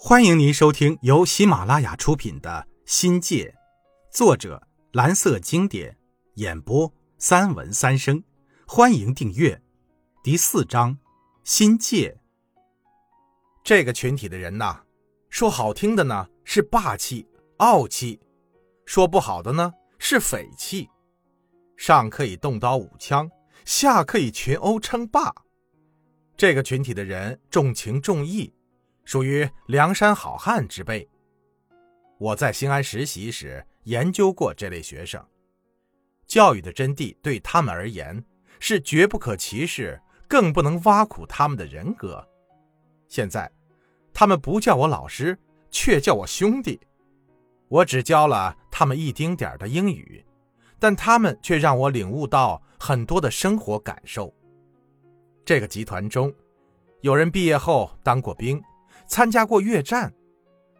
欢迎您收听由喜马拉雅出品的《新界》，作者蓝色经典，演播三文三生。欢迎订阅。第四章《心界》。这个群体的人呐，说好听的呢是霸气、傲气；说不好的呢是匪气。上可以动刀舞枪，下可以群殴称霸。这个群体的人重情重义。属于梁山好汉之辈。我在兴安实习时研究过这类学生，教育的真谛对他们而言是绝不可歧视，更不能挖苦他们的人格。现在，他们不叫我老师，却叫我兄弟。我只教了他们一丁点的英语，但他们却让我领悟到很多的生活感受。这个集团中，有人毕业后当过兵。参加过越战，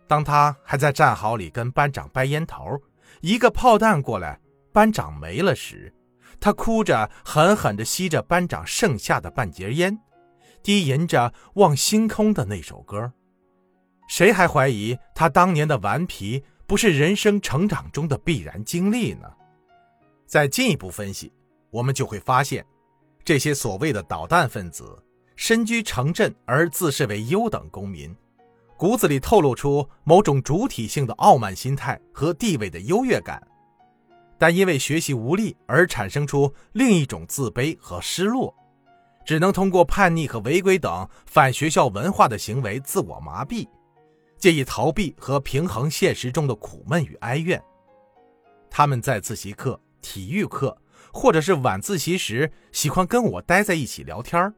当他还在战壕里跟班长掰烟头，一个炮弹过来，班长没了时，他哭着狠狠地吸着班长剩下的半截烟，低吟着望星空的那首歌。谁还怀疑他当年的顽皮不是人生成长中的必然经历呢？再进一步分析，我们就会发现，这些所谓的导弹分子。身居城镇而自视为优等公民，骨子里透露出某种主体性的傲慢心态和地位的优越感，但因为学习无力而产生出另一种自卑和失落，只能通过叛逆和违规等反学校文化的行为自我麻痹，借以逃避和平衡现实中的苦闷与哀怨。他们在自习课、体育课或者是晚自习时，喜欢跟我待在一起聊天儿。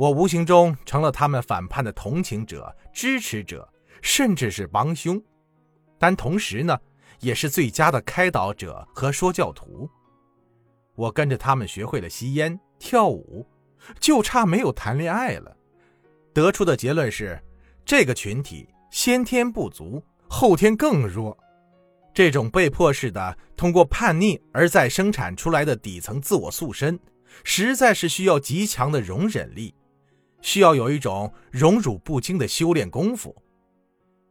我无形中成了他们反叛的同情者、支持者，甚至是帮凶，但同时呢，也是最佳的开导者和说教徒。我跟着他们学会了吸烟、跳舞，就差没有谈恋爱了。得出的结论是，这个群体先天不足，后天更弱。这种被迫式的通过叛逆而再生产出来的底层自我塑身，实在是需要极强的容忍力。需要有一种荣辱不惊的修炼功夫。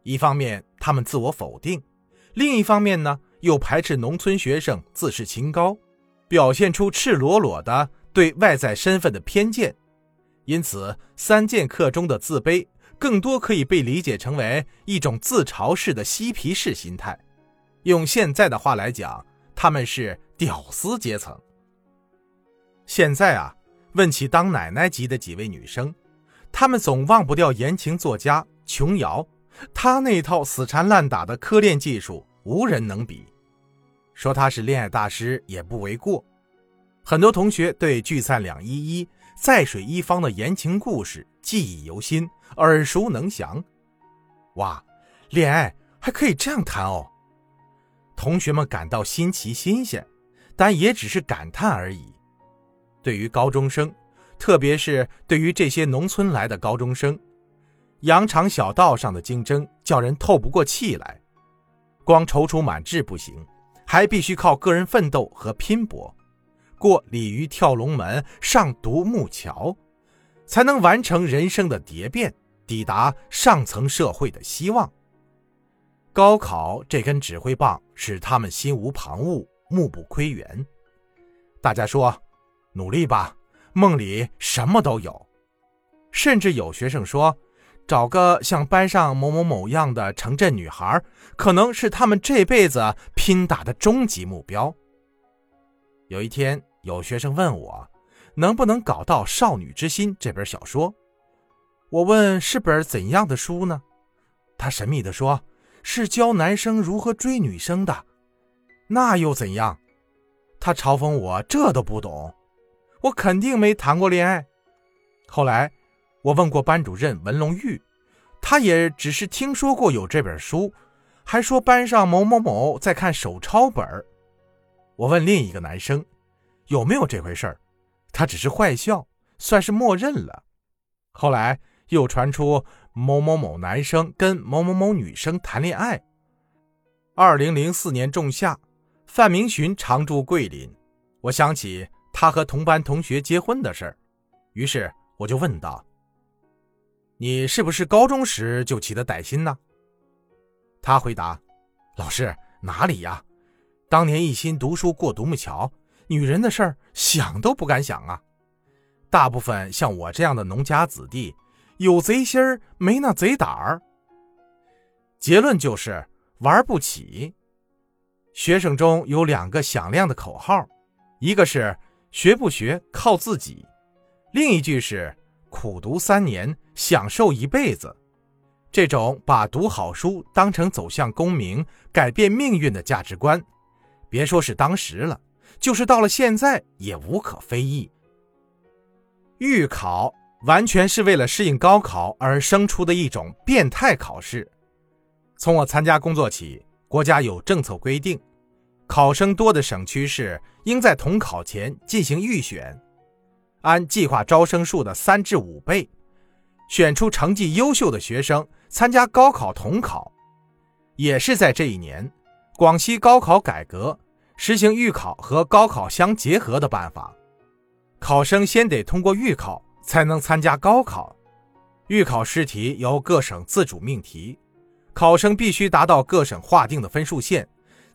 一方面，他们自我否定；另一方面呢，又排斥农村学生自视清高，表现出赤裸裸的对外在身份的偏见。因此，三剑客中的自卑，更多可以被理解成为一种自嘲式的嬉皮士心态。用现在的话来讲，他们是屌丝阶层。现在啊。问起当奶奶级的几位女生，她们总忘不掉言情作家琼瑶，她那套死缠烂打的磕恋技术无人能比，说她是恋爱大师也不为过。很多同学对聚散两依依、在水一方的言情故事记忆犹新，耳熟能详。哇，恋爱还可以这样谈哦！同学们感到新奇新鲜，但也只是感叹而已。对于高中生，特别是对于这些农村来的高中生，羊肠小道上的竞争叫人透不过气来。光踌躇满志不行，还必须靠个人奋斗和拼搏，过鲤鱼跳龙门、上独木桥，才能完成人生的蝶变，抵达上层社会的希望。高考这根指挥棒使他们心无旁骛、目不窥园。大家说。努力吧，梦里什么都有。甚至有学生说，找个像班上某某某样的城镇女孩，可能是他们这辈子拼打的终极目标。有一天，有学生问我，能不能搞到《少女之心》这本小说？我问是本怎样的书呢？他神秘地说，是教男生如何追女生的。那又怎样？他嘲讽我这都不懂。我肯定没谈过恋爱。后来，我问过班主任文龙玉，他也只是听说过有这本书，还说班上某某某在看手抄本我问另一个男生，有没有这回事儿，他只是坏笑，算是默认了。后来又传出某某某男生跟某某某女生谈恋爱。二零零四年仲夏，范明寻常驻桂林，我想起。他和同班同学结婚的事儿，于是我就问道：“你是不是高中时就起的歹心呢？”他回答：“老师哪里呀？当年一心读书过独木桥，女人的事儿想都不敢想啊。大部分像我这样的农家子弟，有贼心儿没那贼胆儿。结论就是玩不起。学生中有两个响亮的口号，一个是‘学不学靠自己’，另一句是‘苦读三年，享受一辈子’。”这种把读好书当成走向功名、改变命运的价值观，别说是当时了，就是到了现在也无可非议。预考完全是为了适应高考而生出的一种变态考试。从我参加工作起，国家有政策规定，考生多的省区市应在统考前进行预选，按计划招生数的三至五倍，选出成绩优秀的学生。参加高考统考，也是在这一年，广西高考改革实行预考和高考相结合的办法。考生先得通过预考，才能参加高考。预考试题由各省自主命题，考生必须达到各省划定的分数线，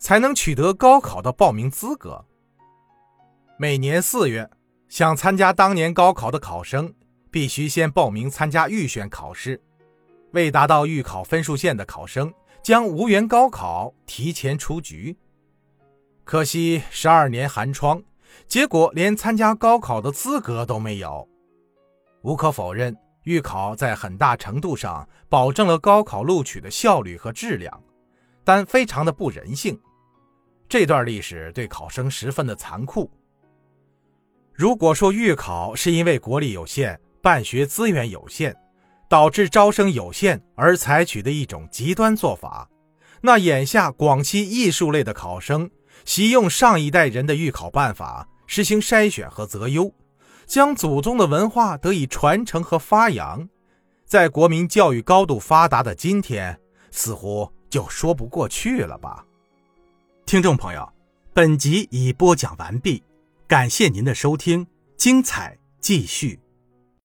才能取得高考的报名资格。每年四月，想参加当年高考的考生，必须先报名参加预选考试。未达到预考分数线的考生将无缘高考，提前出局。可惜十二年寒窗，结果连参加高考的资格都没有。无可否认，预考在很大程度上保证了高考录取的效率和质量，但非常的不人性。这段历史对考生十分的残酷。如果说预考是因为国力有限，办学资源有限。导致招生有限而采取的一种极端做法，那眼下广西艺术类的考生习用上一代人的预考办法，实行筛选和择优，将祖宗的文化得以传承和发扬，在国民教育高度发达的今天，似乎就说不过去了吧？听众朋友，本集已播讲完毕，感谢您的收听，精彩继续。